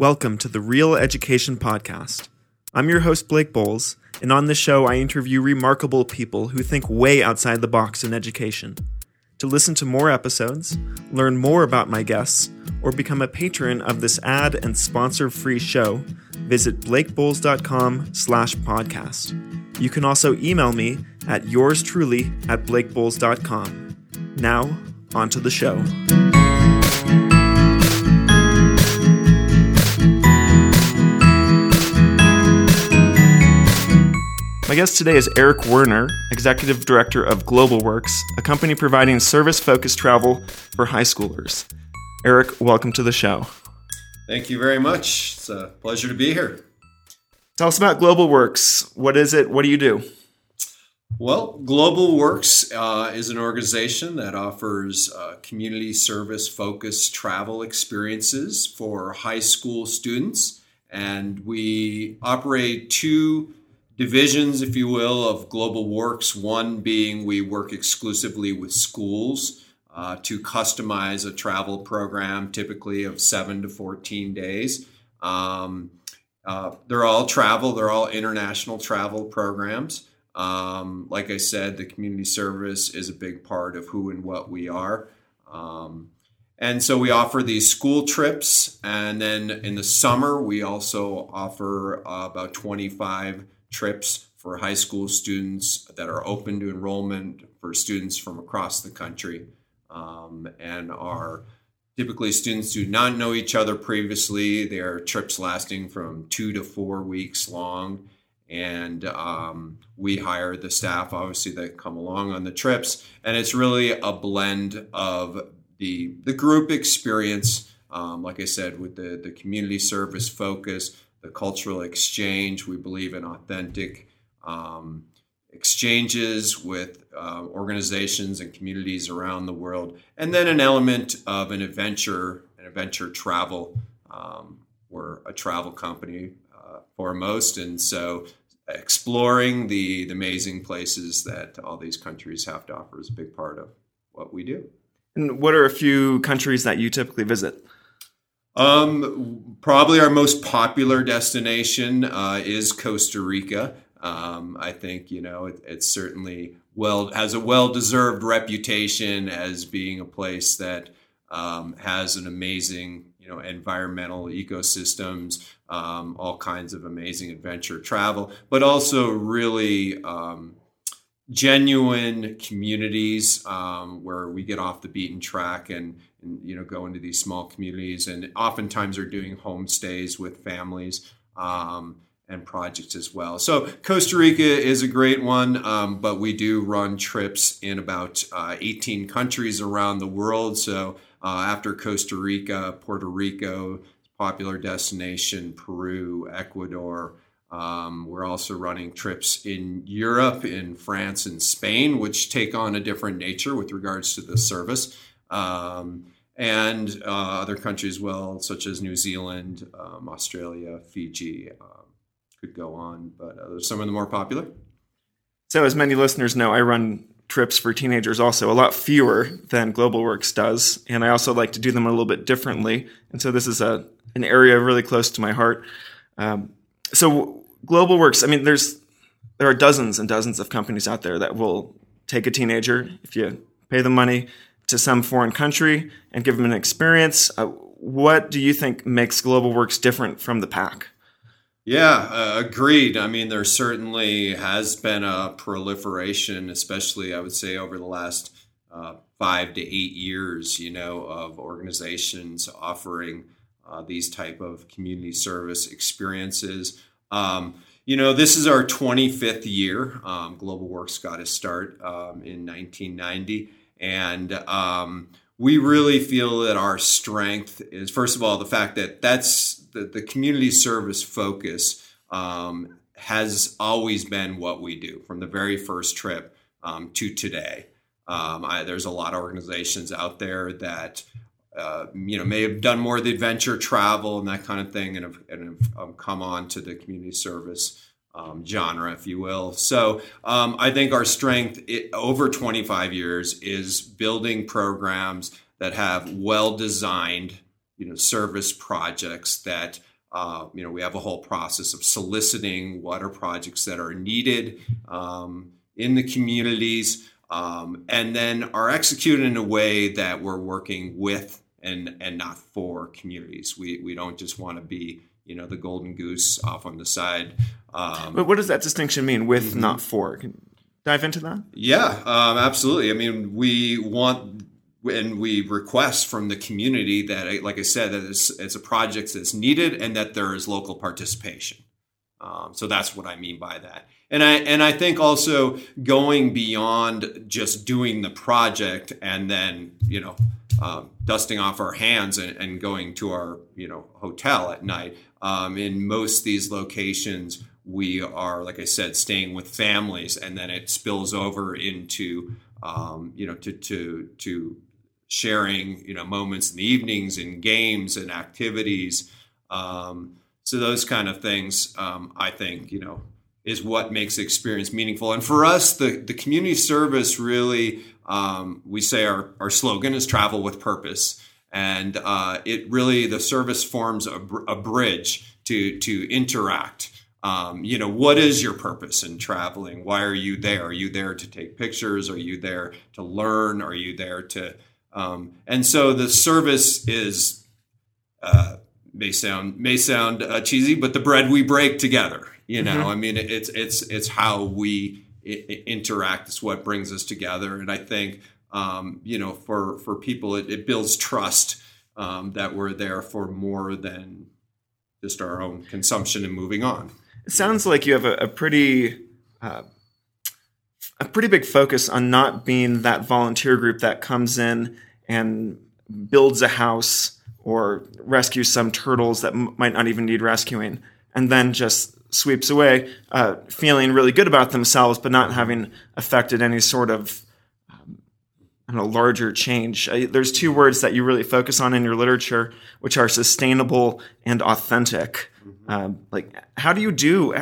Welcome to the Real Education Podcast. I'm your host, Blake Boles, and on this show, I interview remarkable people who think way outside the box in education. To listen to more episodes, learn more about my guests, or become a patron of this ad and sponsor-free show, visit blakeboles.com slash podcast. You can also email me at yours truly at blakeboles.com. Now, on to the show. My guest today is Eric Werner, Executive Director of Global Works, a company providing service focused travel for high schoolers. Eric, welcome to the show. Thank you very much. It's a pleasure to be here. Tell us about Global Works. What is it? What do you do? Well, GlobalWorks uh, is an organization that offers uh, community service focused travel experiences for high school students. And we operate two divisions, if you will, of Global Works. One being we work exclusively with schools uh, to customize a travel program, typically of seven to 14 days. Um, uh, they're all travel, they're all international travel programs. Um, like I said, the community service is a big part of who and what we are. Um, and so we offer these school trips. And then in the summer, we also offer uh, about 25 trips for high school students that are open to enrollment for students from across the country um, and are typically students do not know each other previously. They are trips lasting from two to four weeks long. And um, we hire the staff, obviously, that come along on the trips. And it's really a blend of the, the group experience, um, like I said, with the, the community service focus, the cultural exchange. We believe in authentic um, exchanges with uh, organizations and communities around the world, and then an element of an adventure, an adventure travel. Um, we're a travel company uh, foremost, and so exploring the, the amazing places that all these countries have to offer is a big part of what we do. And what are a few countries that you typically visit? Um, probably our most popular destination uh, is Costa Rica. Um, I think you know it, it's certainly well has a well deserved reputation as being a place that um, has an amazing you know environmental ecosystems, um, all kinds of amazing adventure travel, but also really um, genuine communities um, where we get off the beaten track and, and, you know go into these small communities and oftentimes are doing homestays with families um, and projects as well. So costa rica is a great one um, but we do run trips in about uh, 18 countries around the world. So uh, after costa rica puerto rico popular destination peru ecuador um, we're also running trips in Europe, in France, and Spain, which take on a different nature with regards to the service, um, and uh, other countries well, such as New Zealand, um, Australia, Fiji. Um, could go on, but uh, some of the more popular. So, as many listeners know, I run trips for teenagers also a lot fewer than GlobalWorks does, and I also like to do them a little bit differently. And so, this is a an area really close to my heart. Um, so GlobalWorks, I mean, there's there are dozens and dozens of companies out there that will take a teenager if you pay them money to some foreign country and give them an experience. Uh, what do you think makes Global Works different from the pack? Yeah, uh, agreed. I mean, there certainly has been a proliferation, especially I would say over the last uh, five to eight years, you know, of organizations offering uh, these type of community service experiences. Um, you know, this is our 25th year. Um, GlobalWorks got its start um, in 1990, and um, we really feel that our strength is, first of all, the fact that that's the, the community service focus um, has always been what we do from the very first trip um, to today. I, there's a lot of organizations out there that uh, you know, may have done more of the adventure travel and that kind of thing, and have, and have um, come on to the community service um, genre, if you will. So um, I think our strength it, over 25 years is building programs that have well designed, you know, service projects that uh, you know, we have a whole process of soliciting what are projects that are needed um, in the communities, um, and then are executed in a way that we're working with and and not for communities. We we don't just want to be you know the golden goose off on the side. Um, but what does that distinction mean with mm-hmm. not for? Can dive into that? Yeah, um, absolutely. I mean, we want and we request from the community that, like I said, that it's, it's a project that's needed and that there is local participation. Um, so that's what I mean by that. And I and I think also going beyond just doing the project and then you know um, dusting off our hands and, and, going to our you know hotel at night. Um, in most these locations, we are like I said, staying with families, and then it spills over into um, you know to to to sharing you know moments in the evenings and games and activities. Um, so those kind of things um, i think you know is what makes experience meaningful. And for us the, the community service really um, we say our, our slogan is travel with purpose and uh, it really the service forms a, a bridge to to interact um, you know what is your purpose in traveling why are you there are you there to take pictures are you there to learn are you there to um, and so the service is uh, may sound may sound uh, cheesy, but the bread we break together. You know, mm-hmm. I mean, it's it's it's how we I- interact. It's what brings us together. And I think um, you know, for for people, it, it builds trust um, that we're there for more than just our own consumption and moving on. It sounds like you have a, a pretty uh, a pretty big focus on not being that volunteer group that comes in and builds a house or rescues some turtles that m- might not even need rescuing, and then just sweeps away, uh, feeling really good about themselves, but not having affected any sort of know, larger change. Uh, there's two words that you really focus on in your literature, which are sustainable and authentic. Mm-hmm. Uh, like, how do you do?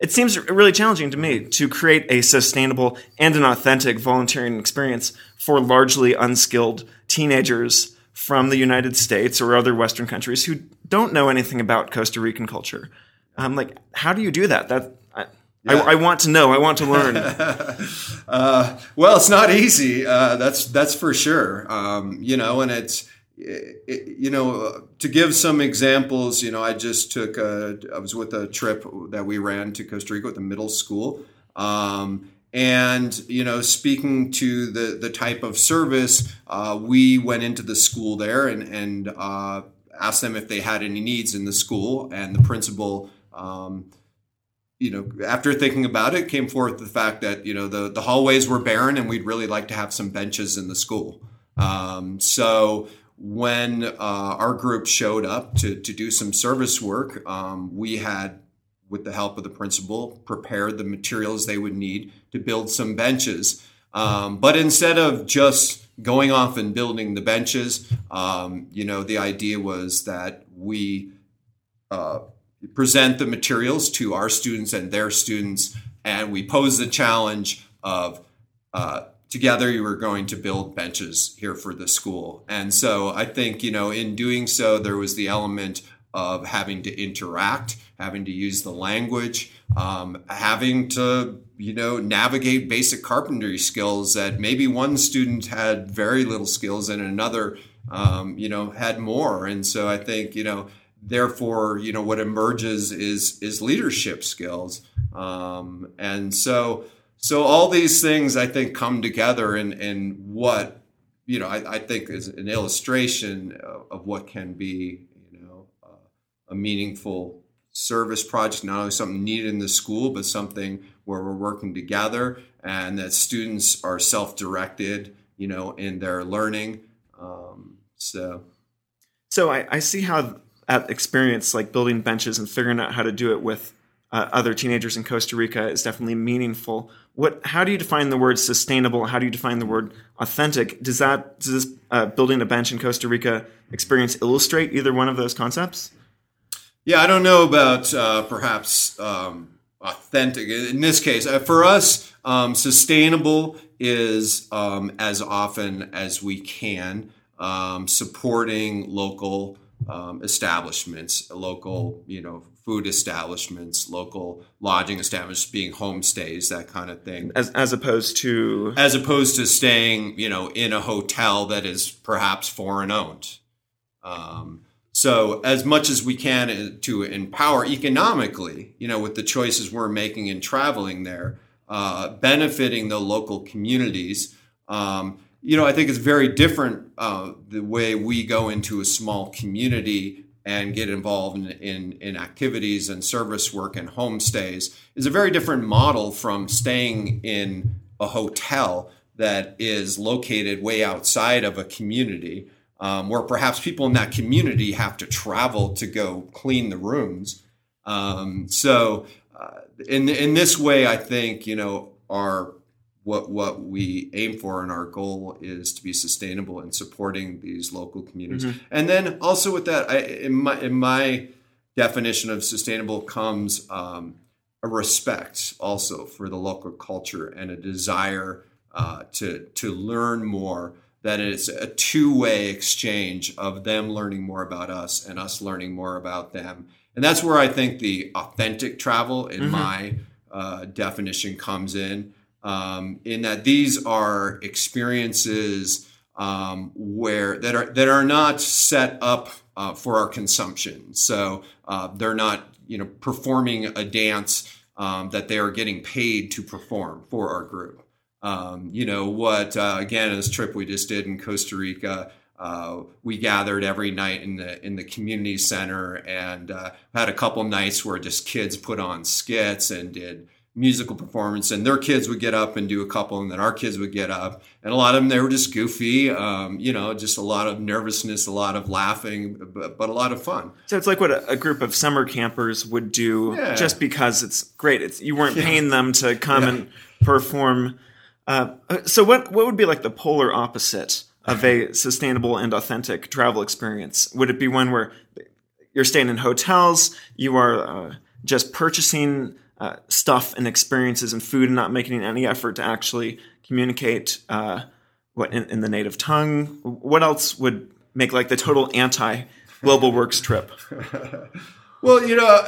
It seems really challenging to me to create a sustainable and an authentic volunteering experience for largely unskilled teenagers from the United States or other Western countries who don't know anything about Costa Rican culture. Um, like, how do you do that? That yeah. I, I, want to know. I want to learn. uh, well, it's not easy. Uh, that's that's for sure. Um, you know, and it's it, you know, to give some examples, you know, I just took a, I was with a trip that we ran to Costa Rica with the middle school. Um, and, you know, speaking to the, the type of service, uh, we went into the school there and, and uh, asked them if they had any needs in the school. And the principal, um, you know, after thinking about it, came forth the fact that, you know, the, the hallways were barren and we'd really like to have some benches in the school. Um, so, when uh, our group showed up to, to do some service work, um, we had, with the help of the principal, prepared the materials they would need to build some benches. Um, but instead of just going off and building the benches, um, you know, the idea was that we uh, present the materials to our students and their students, and we pose the challenge of uh, together you were going to build benches here for the school. And so I think, you know, in doing so, there was the element of having to interact, having to use the language, um, having to, you know, navigate basic carpentry skills that maybe one student had very little skills and another, um, you know, had more. And so I think, you know, therefore, you know, what emerges is is leadership skills. Um, and so, so all these things I think come together in, in what you know I, I think is an illustration of, of, what can be you know uh, a meaningful service project, not only something needed in the school, but something where we're working together and that students are self-directed, you know, in their learning. Um, so, so I, I see how experience, like building benches and figuring out how to do it with uh, other teenagers in Costa Rica, is definitely meaningful. What how do you define the word sustainable? How do you define the word authentic? Does that does this uh, building a bench in costa rica experience illustrate either one of those concepts? Yeah i don't know about uh, perhaps um, authentic. In this case uh, for us um, sustainable is um, as often as we can um, supporting local um, establishments, local, you know, food establishments, local lodging establishments, being homestays, that kind of thing, as as opposed to as opposed to staying, you know, in a hotel that is perhaps foreign owned. Um, so, as much as we can uh, to empower economically, you know, with the choices we're making in traveling there, uh, benefiting the local communities. Um, you know, I think it's very different uh, the way we go into a small community and get involved in, in, in, activities and service work and homestays is a very different model from staying in a hotel that is located way outside of a community um, where perhaps people in that community have to travel to go clean the rooms. Um, so, uh, in in this way, I think you know our what what we aim for and our goal is to be sustainable and supporting these local communities. Mm-hmm. And then also with that, I, in my in my definition of sustainable comes um, a respect also for the local culture and a desire uh, to to learn more that it's a two-way exchange of them learning more about us and us learning more about them and that's where i think the authentic travel in mm-hmm. my uh, definition comes in um, in that these are experiences um, where that are that are not set up uh, for our consumption so uh, they're not you know performing a dance um, that they are getting paid to perform for our group um, you know what? Uh, again, this trip we just did in Costa Rica, uh, we gathered every night in the in the community center and uh, had a couple nights where just kids put on skits and did musical performance and their kids would get up and do a couple and then our kids would get up and a lot of them they were just goofy um, you know just a lot of nervousness a lot of laughing but, but a lot of fun so it's like what a, a group of summer campers would do yeah. just because it's great it's you weren't yeah. paying them to come yeah. and perform uh, so what what would be like the polar opposite of a sustainable and authentic travel experience? Would it be one where you're staying in hotels, you are uh, just purchasing uh, stuff and experiences and food, and not making any effort to actually communicate uh, what in, in the native tongue? What else would make like the total anti global works trip? Well, you know,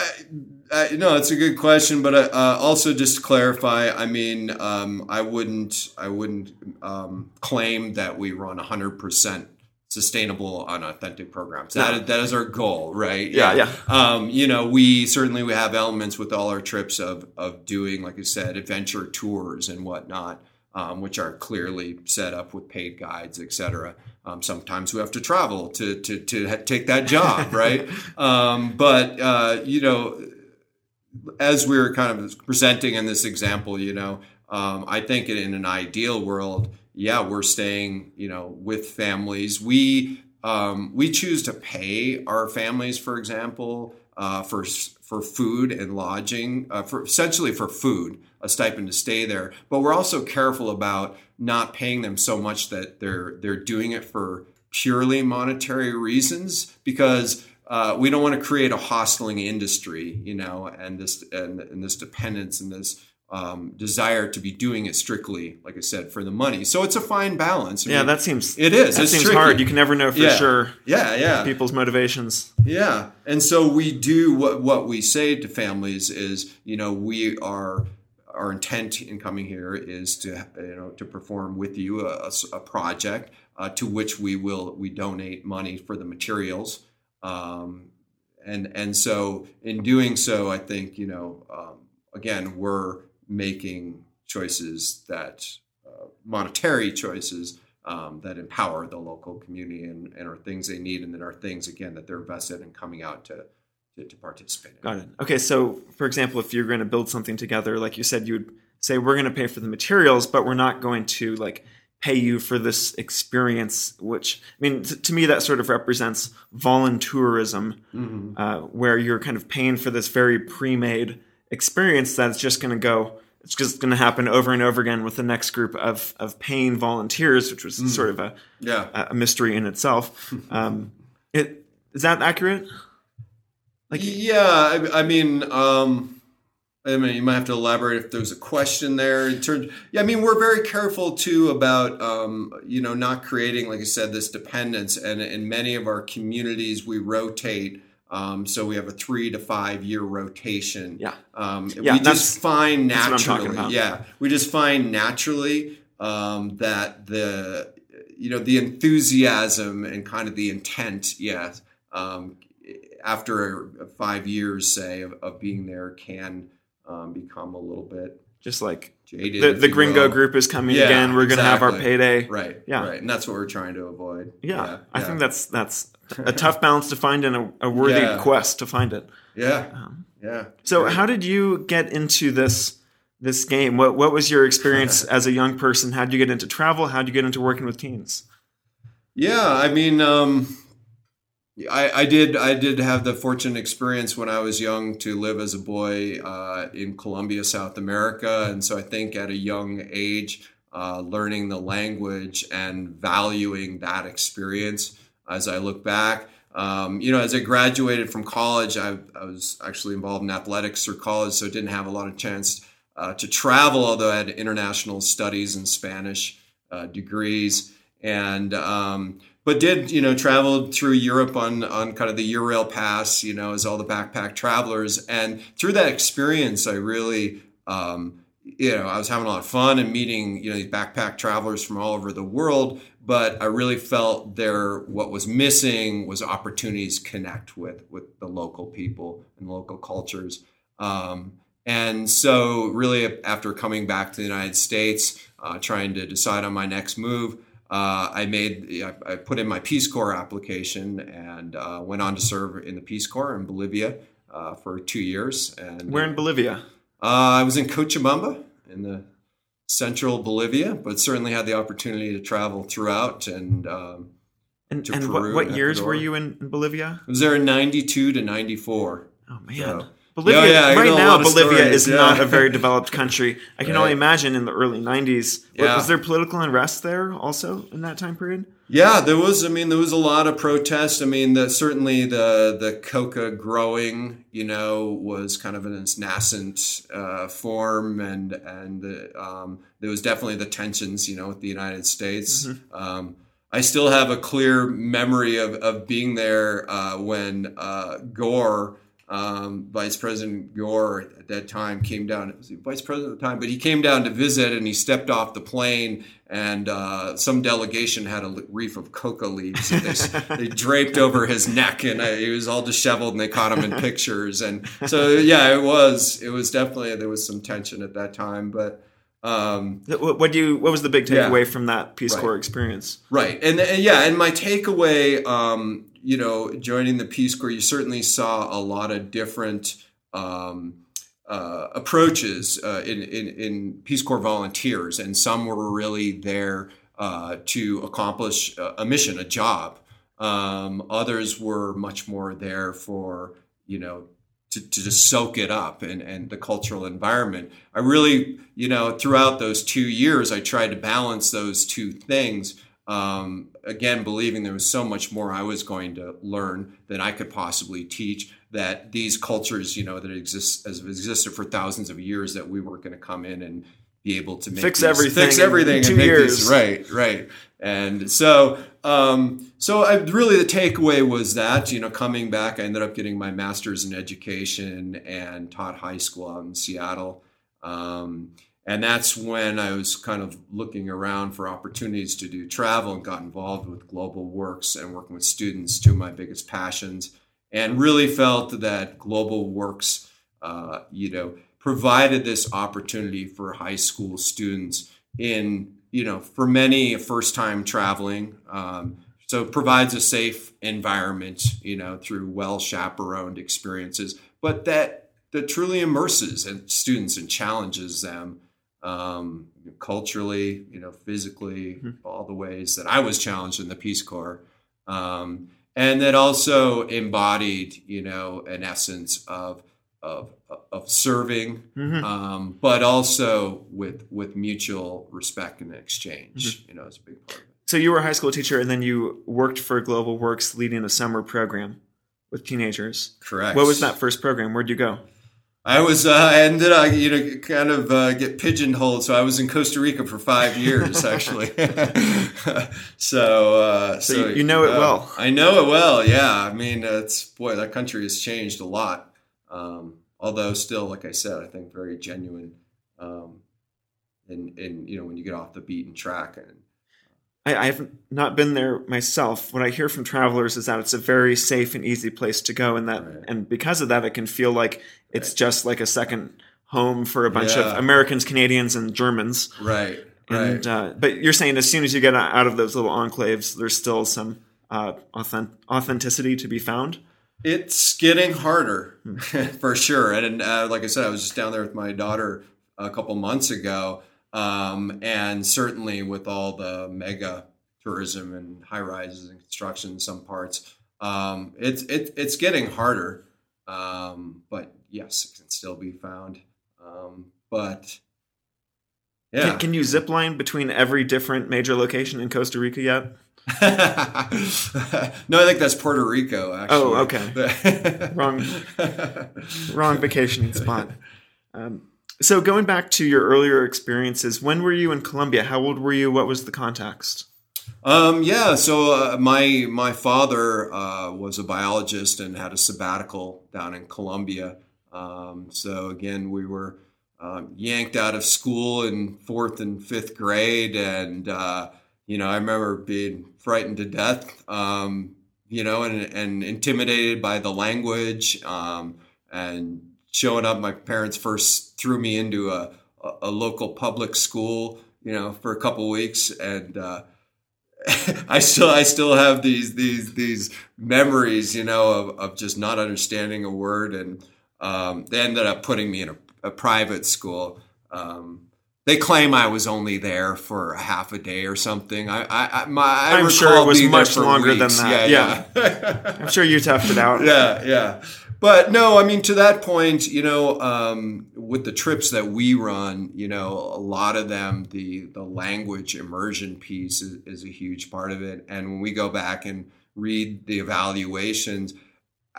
uh, no, it's a good question, but uh, uh, also just to clarify, I mean, um, I wouldn't, I wouldn't um, claim that we run 100 percent sustainable on authentic programs. That, no. that is our goal, right? Yeah, yeah. yeah. Um, you know, we certainly we have elements with all our trips of of doing, like I said, adventure tours and whatnot, um, which are clearly set up with paid guides, et cetera. Um, sometimes we have to travel to to to take that job, right? Um, but uh, you know, as we are kind of presenting in this example, you know, um, I think in an ideal world, yeah, we're staying, you know, with families. We um, we choose to pay our families, for example, uh, for for food and lodging, uh, for essentially for food, a stipend to stay there. But we're also careful about not paying them so much that they're they're doing it for purely monetary reasons because uh, we don't want to create a hostling industry, you know, and this and, and this dependence and this um, desire to be doing it strictly, like I said, for the money. So it's a fine balance. I yeah, mean, that seems it is. That seems tricky. hard. You can never know for yeah. sure. Yeah, yeah. People's motivations. Yeah, and so we do what what we say to families is, you know, we are our intent in coming here is to you know to perform with you a, a project uh, to which we will we donate money for the materials um, and and so in doing so I think you know um, again we're making choices that uh, monetary choices um, that empower the local community and, and are things they need and then are things again that they're vested in coming out to to, to participate in. Got it. Okay, so for example, if you're going to build something together, like you said, you would say we're going to pay for the materials, but we're not going to like pay you for this experience. Which I mean, t- to me, that sort of represents voluntourism, mm-hmm. uh, where you're kind of paying for this very pre-made experience that's just going to go. It's just going to happen over and over again with the next group of of paying volunteers, which was mm-hmm. sort of a yeah. a mystery in itself. um, it, is that accurate? Like, yeah, I, I mean, um, I mean, you might have to elaborate if there's a question there. In terms, yeah, I mean, we're very careful too about, um, you know, not creating, like I said, this dependence. And in many of our communities, we rotate. Um, so we have a three to five year rotation. Yeah. Um, Yeah, we just find that's what I'm talking naturally. Yeah, we just find naturally um, that the, you know, the enthusiasm and kind of the intent, yeah, um, after five years, say, of, of being there, can um, become a little bit Just like jaded. the, the gringo will. group is coming Yeah, again. We're going to have our payday. Right. Yeah. Right. And that's what we're trying to avoid. Yeah, I yeah. think that's that's a tough balance to find and a, a worthy quest to find it. Yeah. Um, Yeah. So, how did you get into this this game? What what was your experience as a young person? How did you get into travel? How did you get into working with teens? Yeah, I mean, um, I, I did. I did have the fortunate experience when I was young to live as a boy uh, in Colombia, South America, and so I think at a young age, uh, learning the language and valuing that experience. As I look back, um, you know, as I graduated from college, I, I was actually involved in athletics through college, so didn't have a lot of chance uh, to travel. Although I had international studies and Spanish uh, degrees, and um, but did you know traveled through Europe on on kind of the Eurail Pass, you know, as all the backpack travelers, and through that experience, I really. Um, you know, I was having a lot of fun and meeting, you know, these backpack travelers from all over the world, but I really felt there what was missing was opportunities to connect with with the local people and local cultures. Um, and so, really, after coming back to the United States, uh, trying to decide on my next move, uh, I made I, I put in my Peace Corps application and uh, went on to serve in the Peace Corps in Bolivia uh, for two years. And Where in Bolivia? uh, I was in Cochabamba in the central Bolivia, but certainly had the opportunity to travel throughout. And um, And, and what, what and years were you in, in Bolivia? I was there in '92 to '94. Oh man, So- Bolivia. Yeah, yeah, right now, Bolivia stories, is yeah. not a very developed country. I can Right. only imagine in the early '90s. Yeah. Was there political unrest there also in that time period? Yeah, there was. I mean, there was a lot of protest. I mean, the, certainly the the coca growing, you know, was kind of in its nascent uh, form, and and the, um, there was definitely the tensions, you know, with the United States. Um, I still have a clear memory of, of being there uh, when uh, Gore, um, Vice President Gore at that time, came down. It was Vice President at the time? But he came down to visit, and he stepped off the plane, and uh, some delegation had a wreath of coca leaves that they, they draped over his neck, and uh, he was all disheveled, and they caught him in pictures. And so, yeah, it was it was definitely there was some tension at that time, but. Um, What, what do you? What was the big Yeah. takeaway from that Peace Right. Corps experience? Right, and, and yeah, and my takeaway, um, you know, joining the Peace Corps, you certainly saw a lot of different um, uh, approaches uh, in, in in Peace Corps volunteers, and some were really there uh, to accomplish a, a mission, a job. Um, others were much more there for you know to, to just soak it up and, and the cultural environment. I really, you know, throughout those two years, I tried to balance those two things. Um, again, believing there was so much more I was going to learn than I could possibly teach. That these cultures, you know, that exist as existed for thousands of years, that we weren't going to come in and be able to make Fix these- everything fix in everything, two and make years. these right, right. And so, um, so I really the takeaway was that you know coming back, I ended up getting my master's in education and taught high school out in Seattle. Um, and that's when I was kind of looking around for opportunities to do travel and got involved with Global Works and working with students, two of my biggest passions, and really felt that Global Works, uh, you know, provided this opportunity for high school students in, you know, for many a first time traveling. Um, so provides a safe environment, you know, through well chaperoned experiences, but that that truly immerses and students and challenges them um, culturally, you know, physically, all the ways that I was challenged in the Peace Corps, um, and that also embodied, you know, an essence of of of serving, Mhm. um, but also with with mutual respect and exchange. You know, is a big part of it. So you were a high school teacher, and then you worked for Global Works, leading a summer program with teenagers. Correct. What was that first program? Where'd you go? I was, uh, I ended up, you know, kind of uh, get pigeonholed. So I was in Costa Rica for five years, actually. so, uh, so, so, you know it uh, well. I know it well. Yeah. I mean, it's, boy, that country has changed a lot. Um, although still, like I said, I think very genuine. Um, and, and, you know, when you get off the beaten track and, I, I have not been there myself. What I hear from travelers is that it's a very safe and easy place to go, and that right. and because of that, it can feel like it's right. just like a second home for a bunch yeah. of Americans, Canadians, and Germans. Right. And right. Uh, but you're saying as soon as you get out of those little enclaves, there's still some uh, authentic- authenticity to be found. It's getting harder for sure. And uh, like I said, I was just down there with my daughter a couple months ago um, and certainly with all the mega tourism and high rises and construction in some parts, um, it's it, it's getting harder. Um, but yes, it can still be found. Um, but yeah, can, can you zip line between every different major location in Costa Rica yet? no, I think that's Puerto Rico. Actually. Oh, okay. wrong, wrong vacationing spot. Um, so going back to your earlier experiences, when were you in Colombia? How old were you? What was the context? Um, yeah, so uh, my my father uh, was a biologist and had a sabbatical down in Colombia. Um, so again, we were um, yanked out of school in fourth and fifth grade, and uh, you know I remember being frightened to death, um, you know, and, and intimidated by the language um, and showing up. My parents first threw me into a, a local public school, you know, for a couple weeks, and uh, I still I still have these these these memories, you know, of, of just not understanding a word, and um, they ended up putting me in a, a private school. Um, they claim I was only there for a half a day or something. I, I, my, I am sure it was much longer weeks. than that. Yeah, yeah. yeah. I'm sure you toughed it out. Yeah, yeah. But no, I mean, to that point, you know, um, with the trips that we run, you know, a lot of them, the the language immersion piece is, is a huge part of it. And when we go back and read the evaluations,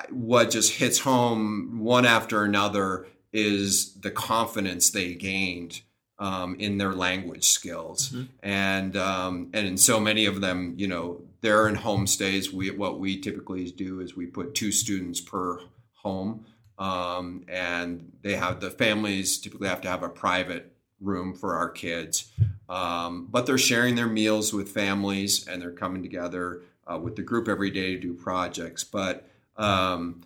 what just hits home one after another is the confidence they gained um, in their language skills, mm-hmm. and um, and in so many of them, you know, they're in homestays. We what we typically do is we put two students per home. Um, and they have the families typically have to have a private room for our kids. Um, but they're sharing their meals with families and they're coming together uh, with the group every day to do projects. But um,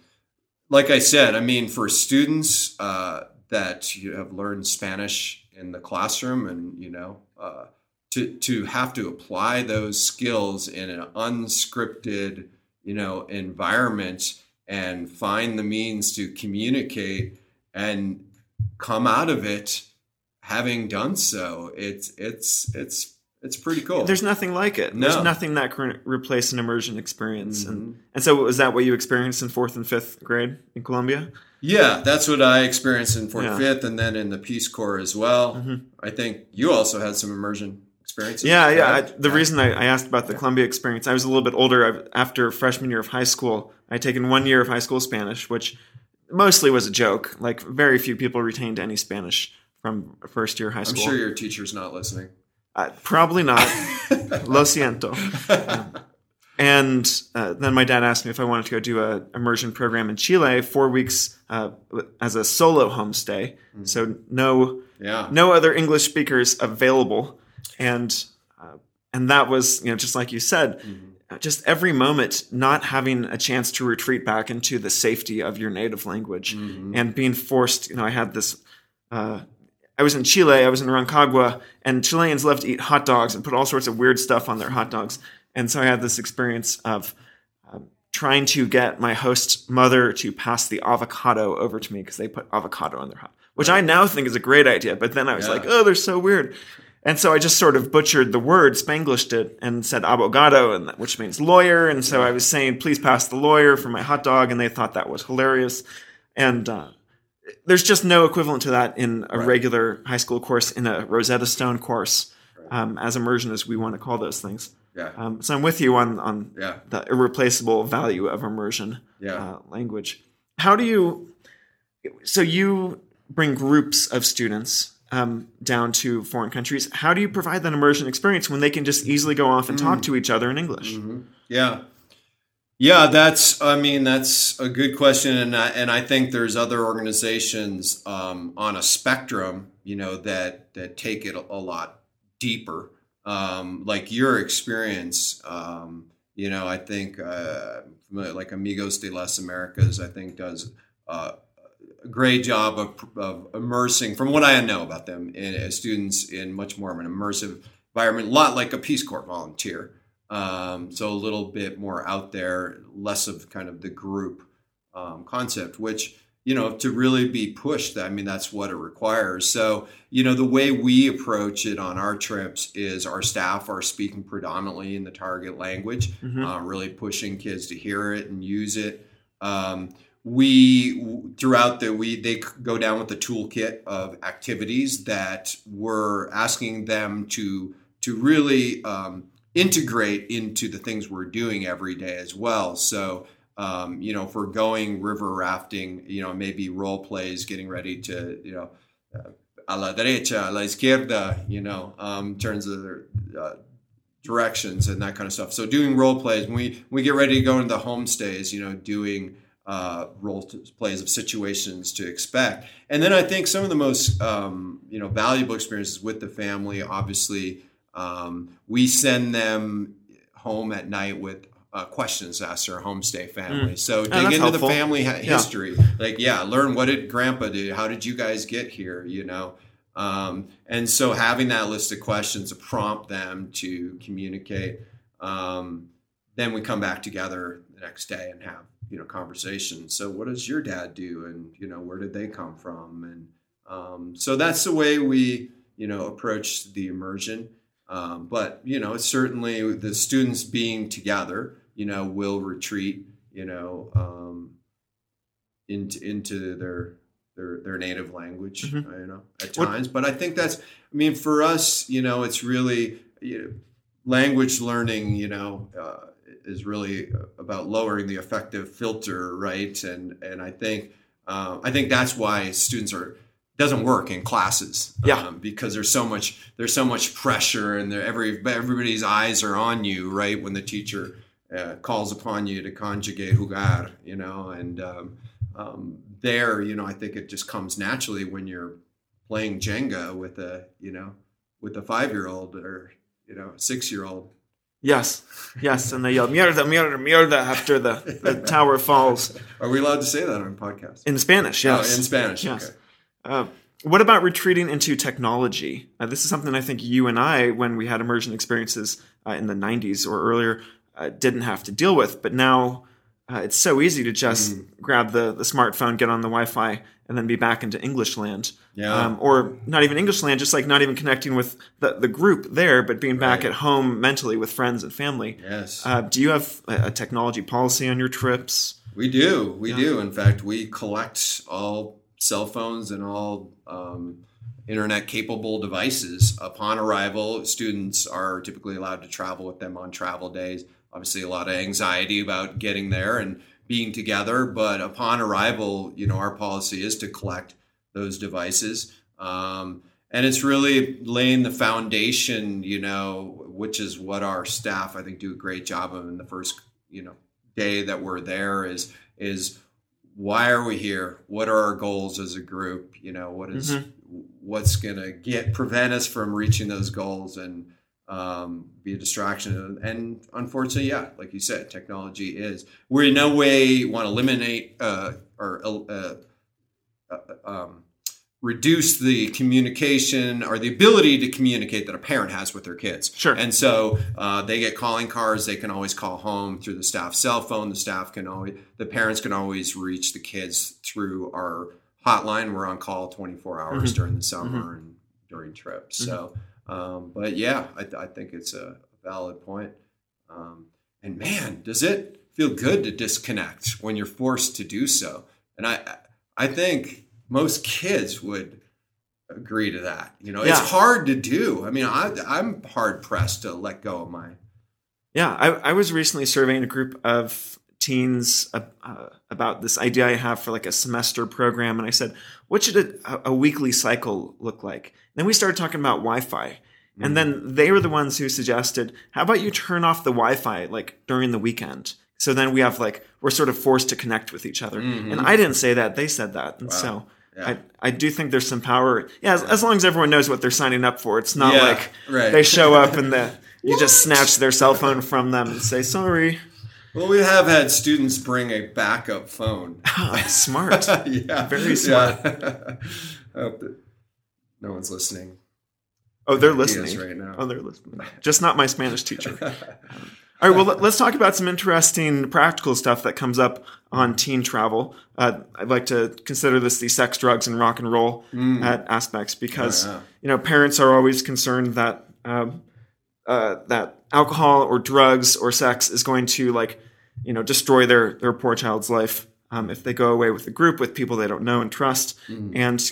like I said, I mean, for students uh, that you have learned Spanish in the classroom and, you know, uh, to, to have to apply those skills in an unscripted, you know, environment and find the means to communicate and come out of it having done so it's it's it's it's pretty cool there's nothing like it no. there's nothing that can replace an immersion experience mm-hmm. and and so was that what you experienced in fourth and fifth grade in colombia yeah that's what i experienced in fourth yeah. fifth and then in the peace corps as well mm-hmm. i think you also had some immersion experiences yeah yeah I, the yeah. reason I, I, asked about the yeah. colombia experience i was a little bit older after freshman year of high school I'd taken one year of high school Spanish, which mostly was a joke. Like very few people retained any Spanish from first year high school. I'm sure your teacher's not listening. Uh, probably not. Lo siento. and uh, then my dad asked me if I wanted to go do a immersion program in Chile, four weeks uh, as a solo homestay. Mm-hmm. So no, yeah. no other English speakers available, and uh, and that was you know just like you said. Mm-hmm just every moment not having a chance to retreat back into the safety of your native language mm-hmm. and being forced you know i had this uh, i was in chile i was in rancagua and chileans love to eat hot dogs and put all sorts of weird stuff on their hot dogs and so i had this experience of um, trying to get my host mother to pass the avocado over to me because they put avocado on their hot which i now think is a great idea but then i was yeah. like oh they're so weird and so I just sort of butchered the word, Spanglished it, and said abogado, and which means lawyer. And so I was saying, please pass the lawyer for my hot dog, and they thought that was hilarious. And uh, there's just no equivalent to that in a right. regular high school course, in a Rosetta Stone course, um, as immersion as we want to call those things. Yeah. Um, so I'm with you on on yeah. the irreplaceable value of immersion yeah. uh, language. How do you so you bring groups of students um, down to foreign countries. How do you provide that immersion experience when they can just easily go off and talk to each other in English? Mm-hmm. Yeah. Yeah, that's. I mean, that's a good question, and I, and I think there's other organizations um, on a spectrum, you know, that that take it a, lot deeper. Um, like your experience, um, you know, I think uh, like Amigos de las Americas, I think does uh, great job of, of, immersing, from what I know about them, in, as students in much more of an immersive environment, a lot like a Peace Corps volunteer. Um, so a little bit more out there, less of kind of the group um, concept, which you know to really be pushed. I mean, that's what it requires. So you know, the way we approach it on our trips is our staff are speaking predominantly in the target language, mm-hmm. uh, really pushing kids to hear it and use it. Um, we throughout the we they go down with the toolkit of activities that we're asking them to to really um, integrate into the things we're doing every day as well. So, um, you know, if we're going river rafting, you know, maybe role plays, getting ready to, you know, uh, a la derecha, a la izquierda, you know, um, terms of their, uh, directions and that kind of stuff. So doing role plays, when we, we get ready to go into the homestays, you know, doing uh, role plays of situations to expect. And then I think some of the most, um, you know, valuable experiences with the family, obviously, um, we send them home at night with uh, questions asked our homestay family. Mm. So dig into helpful. the family ha- history. Yeah. Like, yeah, learn what did Grandpa do? How did you guys get here? You know. Um, and so having that list of questions to prompt them to communicate. Um, then we come back together the next day and have you know conversations. So what does your dad do? And you know where did they come from? And um, so that's the way we you know approach the immersion. Um, but you know, certainly the students being together, you know, will retreat, you know, um, into into their their their native language, mm-hmm. you know, at times. What? But I think that's, I mean, for us, you know, it's really you know, language learning, you know. Uh, is really about lowering the affective filter, right? And and I think uh, I think that's why students are doesn't work in classes. Yeah. Um, because there's so much there's so much pressure and every everybody's eyes are on you, right? When the teacher uh, calls upon you to conjugate jugar, you know, and um, um, there, you know, I think it just comes naturally when you're playing Jenga with a, you know, with a five year old or you know, six year old. Yes, yes, and they yell "mierda, mierda, mierda" after the, the tower falls. Are we allowed to say that on podcast? In Spanish, yes. Oh, in Spanish, yes. Okay. Uh, what about retreating into technology? Uh, this is something I think you and I, when we had immersion experiences uh, in the 90s or earlier, uh, didn't have to deal with. But now uh, it's so easy to just mm. grab the, the smartphone, get on the Wi Fi, and then be back into English land. Yeah. Um, or not even English land, just like not even connecting with the, the group there, but being back right. at home mentally with friends and family. Yes. Uh, do you have a, a, technology policy on your trips? We do. We yeah. do. In fact, we collect all cell phones and all um, internet capable devices upon arrival. Students are typically allowed to travel with them on travel days. Obviously, a lot of anxiety about getting there and being together, but upon arrival, you know, our policy is to collect those devices. Um, and it's really laying the foundation, you know, which is what our staff, I think, do a great job of in the first, you know, day that we're there is is why are we here? What are our goals as a group? You know, what is, mm-hmm. what's going to get prevent us from reaching those goals and um, be a distraction? And unfortunately, yeah, like you said, technology is. We in no way want to eliminate uh, or uh, uh, um, reduce the communication or the ability to communicate that a parent has with their kids. Sure. And so uh, they get calling cards. They can always call home through the staff cell phone. The staff can always, the parents can always reach the kids through our hotline. We're on call 24 hours mm-hmm. during the summer mm-hmm. and during trips. Mm-hmm. So, um, but yeah, I, I, think it's a valid point. Um, and man, does it feel good to disconnect when you're forced to do so? And I, I think most kids would agree to that. You know, yeah. it's hard to do. I mean, I, I'm hard pressed to let go of my. Yeah, I, I was recently surveying a group of teens uh, uh, about this idea I have for like a semester program, and I said, "What should a, a weekly cycle look like?" Then we started talking about Wi-Fi, and mm-hmm. then they were the ones who suggested, "How about you turn off the Wi-Fi like during the weekend?" So then we have like we're sort of forced to connect with each other. Mm-hmm. And I didn't say that; they said that, and so. Yeah. I, I do think there's some power. Yeah, as, as long as everyone knows what they're signing up for, it's not Yeah, like right. they show up and the you just snatch their cell phone from them and say sorry. Well, we have had students bring a backup phone. Smart. yeah, Very smart. Yeah. I hope that no one's listening. Oh, they're listening right now. Oh, they're listening. Just not my Spanish teacher. All right. Well, let- let's talk about some interesting practical stuff that comes up on teen travel. Uh, I'd like to consider this the sex, drugs, and rock and roll uh, aspects because Mm. Oh, yeah. you know parents are always concerned that um, uh, that alcohol or drugs or sex is going to like you know destroy their their poor child's life um, if they go away with a group with people they don't know and trust. Mm. And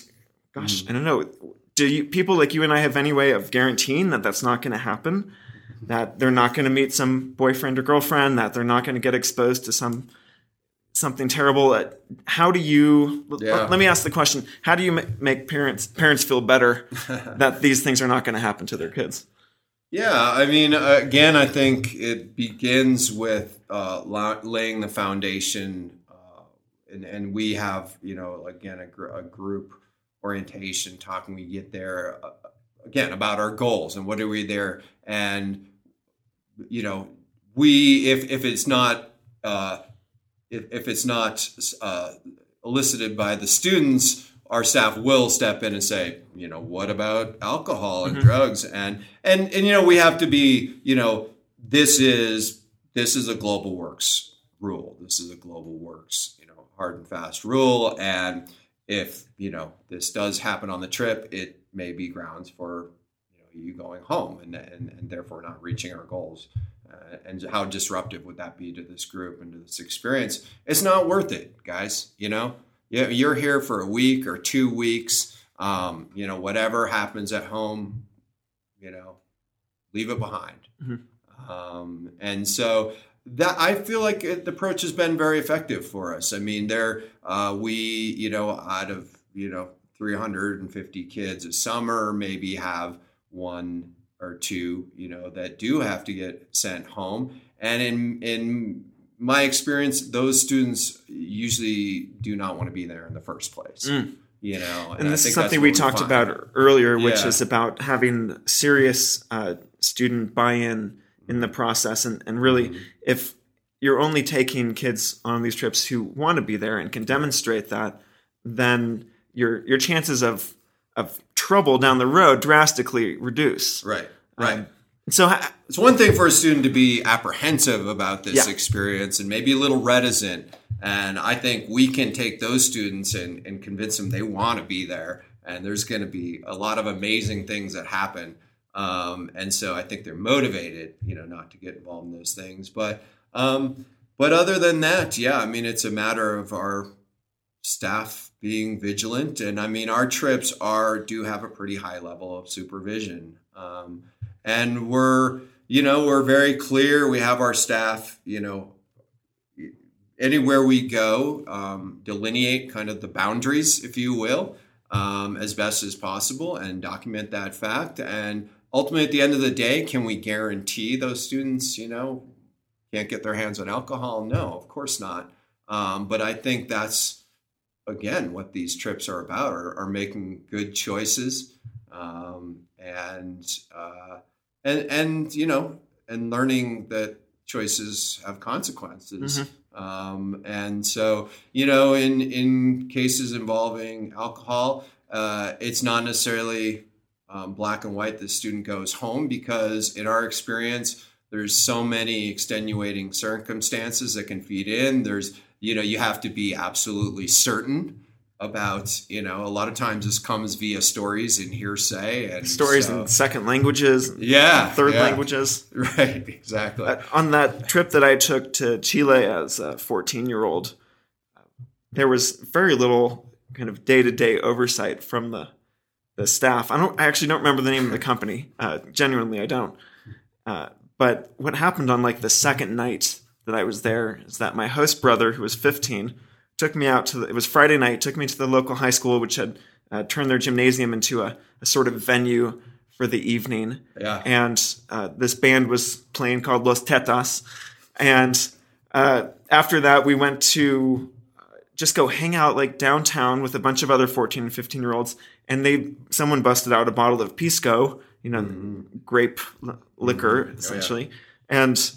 gosh, I don't know. Do you, people like you and I have any way of guaranteeing that that's not going to happen? That they're not going to meet some boyfriend or girlfriend? That they're not going to get exposed to some something terrible? Uh, How do you? Yeah. Let me ask the question: How do you make parents parents feel better that these things are not going to happen to their kids? Yeah, I mean, again, I think it begins with uh, laying the foundation, uh, and, and we have, you know, again, a, gr- a group orientation talking. We get there uh, again about our goals and what are we there, and you know, we if if it's not uh, if, if it's not uh, elicited by the students, our staff will step in and say, you know, what about alcohol and drugs? And and and you know, we have to be, you know, this is this is a Global Works rule. This is a Global Works, you know, hard and fast rule. And if you know this does happen on the trip, it may be grounds for you know you going home and and, and therefore not reaching our goals. Uh, and how disruptive would that be to this group and to this experience? It's not worth it, guys. You know, you're here for a week or two weeks. Um, you know, whatever happens at home, you know, leave it behind. Um, and so that I feel like it, the approach has been very effective for us. I mean, there uh, we you know out of you know 350 kids a summer, maybe have one or two you know that do have to get sent home. And in in my experience, those students usually do not want to be there in the first place. You know, And I this is something we talked about earlier, which Yeah. is about having serious uh, student buy-in in the process, and, and really, Mm-hmm. if you're only taking kids on these trips who want to be there and can demonstrate that, then your your chances of of trouble down the road drastically reduce. Right, right. Um, so, ha- It's one thing for a student to be apprehensive about this Yeah. experience and maybe a little reticent. And I think we can take those students and, and convince them they want to be there. And there's going to be a lot of amazing things that happen. Um, and so I think they're motivated, you know, not to get involved in those things. But um, but other than that, yeah, I mean, it's a matter of our staff being vigilant. And I mean, our trips are do have a pretty high level of supervision. Um, and we're you know we're very clear we have our staff you know anywhere we go um, delineate kind of the boundaries if you will um, as best as possible and document that fact and ultimately at the end of the day can we guarantee those students you know can't get their hands on alcohol? No of course not. Um, but i think that's again what these trips are about are, are making good choices um, and uh, and and you know and learning that choices have consequences. Um, and so you know in in cases involving alcohol uh, it's not necessarily um, black and white the student goes home because in our experience there's so many extenuating circumstances that can feed in there's you know you have to be absolutely certain about you know a lot of times this comes via stories and hearsay and stories so- in second languages, yeah third yeah. languages. right exactly Uh, on that trip that I took to Chile as a 14 year old, there was very little kind of day to day oversight from the the staff. I don't I actually don't remember the name of the company. Uh, genuinely, I don't. Uh, but what happened on like the second night that I was there is that my host brother, who was 15, took me out to the, it was Friday night, took me to the local high school, which had uh, turned their gymnasium into a, a, sort of venue for the evening. Yeah. And uh, this band was playing called Los Tetas. And uh, after that, we went to uh, just go hang out like downtown with a bunch of other 14 and 15 year olds. And they, someone busted out a bottle of Pisco, you know, mm-hmm. grape liquor, mm-hmm. essentially. Oh, yeah. And,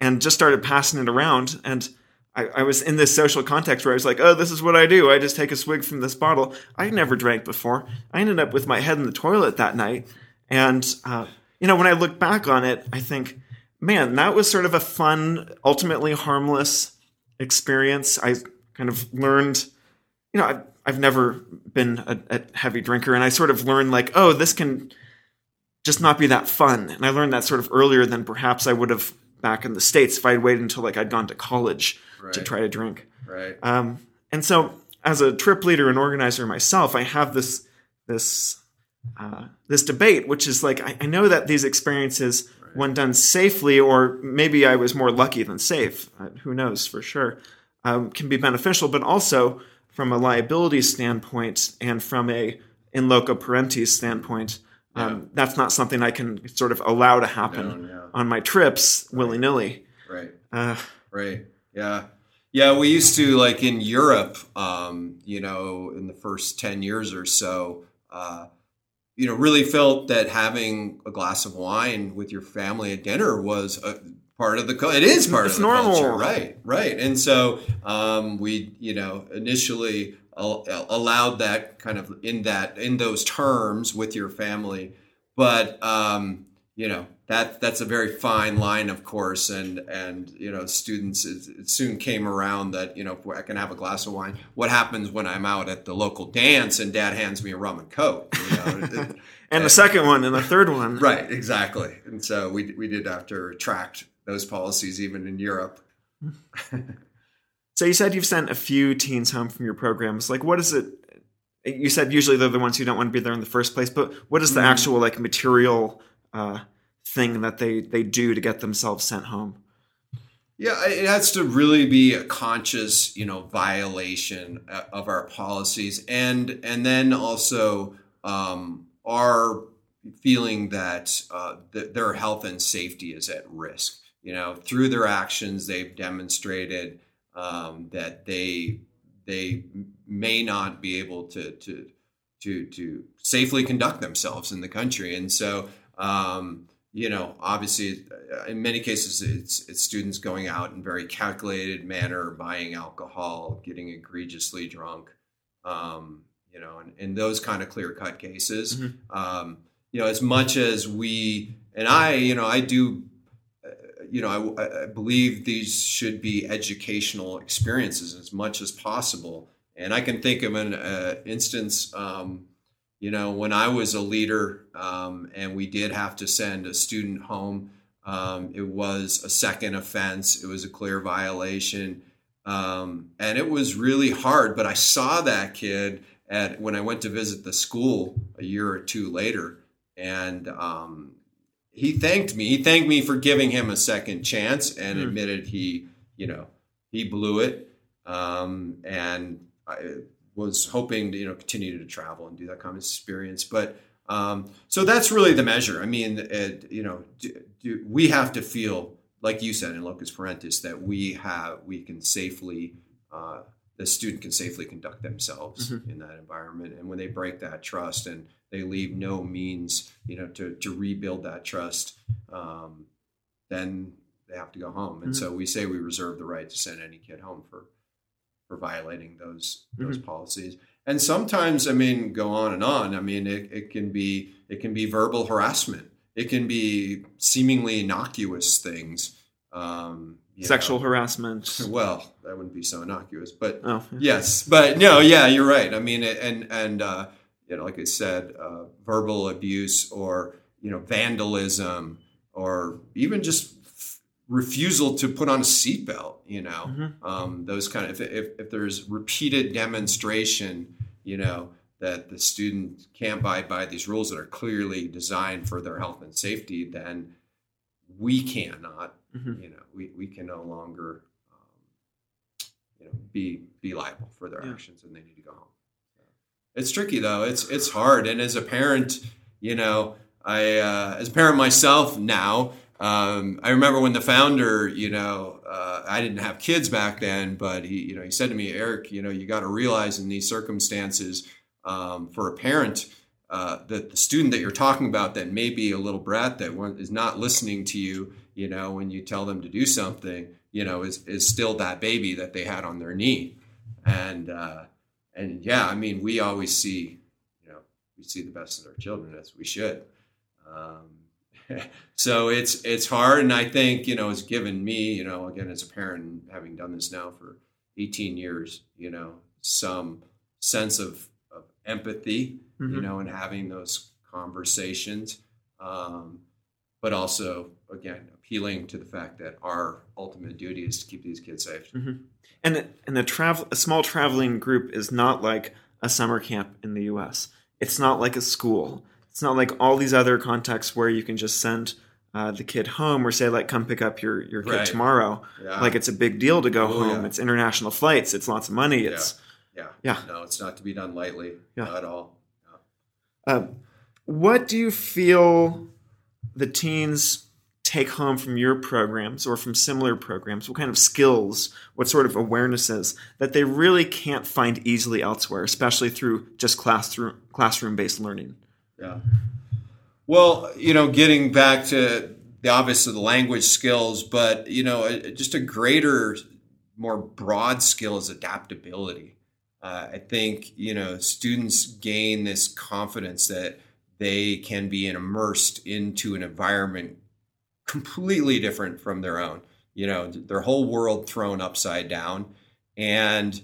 and just started passing it around. And I, I, was in this social context where I was like, oh, this is what I do. I just take a swig from this bottle. I never drank before. I ended up with my head in the toilet that night. And, uh, you know, when I look back on it, I think, man, that was sort of a fun, ultimately harmless experience. I kind of learned, you know, I've, I've never been a, a heavy drinker, and I sort of learned, like, oh, this can just not be that fun. And I learned that sort of earlier than perhaps I would have back in the States if I'd waited until like I'd gone to college right. to try to drink. Right. Um, and so as a trip leader and organizer myself, I have this this uh, this debate, which is like I, I know that these experiences, right. when done safely, or maybe I was more lucky than safe, uh, who knows for sure, um, can be beneficial, but also from a liability standpoint and from a in loco parentis standpoint, um, that's not something I can sort of allow to happen no, on my trips willy nilly. Right. Uh, right. Yeah. Yeah, we used to like in Europe, um, you know, in the first 10 years or so, uh, you know, really felt that having a glass of wine with your family at dinner was a part of the culture. it is part it's of the normal. culture, right? Right. And so um, we, you know, initially allowed that kind of in that in those terms with your family, but um, you know that that's a very fine line, of course, and and you know students it, it soon came around that you know if I can have a glass of wine. What happens when I'm out at the local dance and Dad hands me a rum and coke? You know, and, and the second one and the third one, right? Exactly. And so we we did have to retract those policies even in Europe. so you said you've sent a few teens home from your programs. Like, what is it? You said usually they're the ones who don't want to be there in the first place, but what is the mm. actual like material? Uh, thing that they they do to get themselves sent home. Yeah, it has to really be a conscious, you know, violation uh, of our policies, and and then also um, our feeling that uh, th- their health and safety is at risk. You know, through their actions, they've demonstrated um, that they they may not be able to to to to safely conduct themselves in the country, and so um, you know, obviously, in many cases, it's it's students going out in very calculated manner, buying alcohol, getting egregiously drunk, um, you know, and, and those kind of clear cut cases. Mm-hmm. Um, you know, as much as we and I, you know, I do, you know, I, I, believe these should be educational experiences as much as possible. And I can think of an uh, instance. Um, you know, when I was a leader um, and we did have to send a student home, um, it was a second offense. It was a clear violation. Um, and it was really hard. But I saw that kid at when I went to visit the school a year or two later, and um, he thanked me. He thanked me for giving him a second chance and mm. admitted he, you know, he blew it. Um, and I, was hoping to you know continue to travel and do that kind of experience. But um, so that's really the measure. I mean, it, you know, do, do, we have to feel like you said in locus parentis that we have we can safely uh, the student can safely conduct themselves mm-hmm. in that environment and when they break that trust and they leave no means you know to, to rebuild that trust um, then they have to go home and mm-hmm. so we say we reserve the right to send any kid home for for violating those those mm-hmm. policies. And sometimes, I mean, go on and on. I mean, it, it can be it can be verbal harassment. It can be seemingly innocuous things. Um, Sexual know. harassment. Well, that wouldn't be so innocuous, but oh. yes, but no, yeah, you're right. I mean, and and uh, you know, like I said, uh, verbal abuse or you know, vandalism or even just refusal to put on a seatbelt, you know, mm-hmm. um, those kind of, if, if, if, there's repeated demonstration, you know, that the student can't abide by these rules that are clearly designed for their health and safety, then we cannot Mm-hmm. You know, we, we can no longer um, you know be be liable for their yeah. actions, and they need to go home. It's tricky though. It's it's hard, and as a parent, you know, I uh, as a parent myself now. Um, I remember when the founder, you know, uh, I didn't have kids back then, but he, you know, he said to me, Eric, you know, you got to realize in these circumstances, um, for a parent, uh, that the student that you're talking about that may be a little brat that is not listening to you, you know, when you tell them to do something, you know, is is still that baby that they had on their knee, and uh, and yeah, I mean, we always see, you know, we see the best in our children as we should. Um, so it's it's hard, and I think you know it's given me, you know, again as a parent, having done this now for 18 years, you know, some sense of, of empathy, mm-hmm. you know, and having those conversations, um, but also again appealing to the fact that our ultimate duty is to keep these kids safe. Mm-hmm. And and the travel a small traveling group is not like a summer camp in the U.S. It's not like a school. It's not like all these other contexts where you can just send uh, the kid home or say like come pick up your your kid right. tomorrow. Yeah. Like it's a big deal to go oh, home. Yeah. It's international flights. It's lots of money. It's yeah. yeah. yeah. No, it's not to be done lightly. Not at all. Uh, what do you feel the teens take home from your programs or from similar programs? What kind of skills, what sort of awarenesses that they really can't find easily elsewhere, especially through just classroom classroom based learning? Yeah. Well, you know, getting back to the obvious of the language skills, but you know, just a greater, more broad skill is adaptability. Uh, I think you know students gain this confidence that they can be immersed into an environment completely different from their own. You know, their whole world thrown upside down, and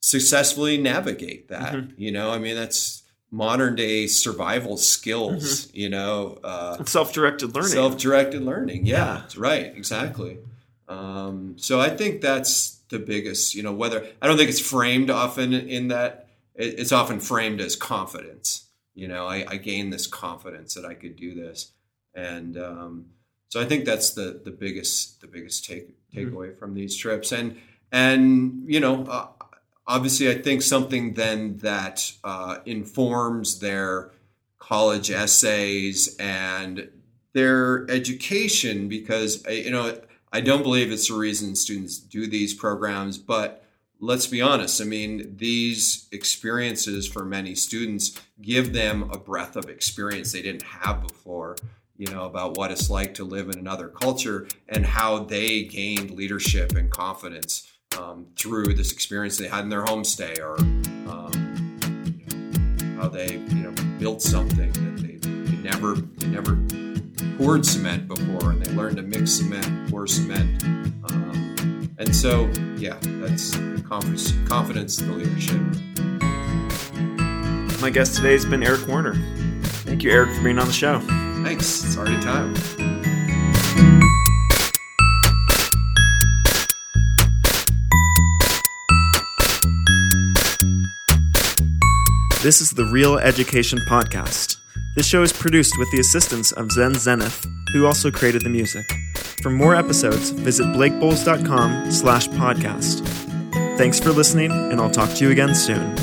successfully navigate that. Mm-hmm. You know, I mean that's modern day survival skills. Mm-hmm. You know, uh, self directed learning. Self directed learning. Yeah, yeah, right. Exactly. Um, so I think that's the biggest. You know, whether I don't think it's framed often in that. It's often framed as confidence. You know, I, I gained this confidence that I could do this, and um, so I think that's the the biggest the biggest take mm-hmm. takeaway mm-hmm. from these trips, and and you know, uh, obviously, I think something then that uh, informs their college essays and their education, because uh, you know, I don't believe it's the reason students do these programs, but let's be honest. I mean, these experiences for many students give them a breadth of experience they didn't have before you know, about what it's like to live in another culture and how they gained leadership and confidence um, through this experience they had in their homestay or um, you know, how they, you know, built something that they, they never, they never poured cement before and they learned to mix cement, pour cement. Um, and so, yeah, that's confidence, confidence in the leadership. My guest today has been Eric Warner. Thank you, Eric, for being on the show. Thanks. It's already time. This is the Real Education Podcast. This show is produced with the assistance of Zen Zenith, who also created the music. For more episodes, visit blakeboles.com slash podcast. Thanks for listening, and I'll talk to you again soon.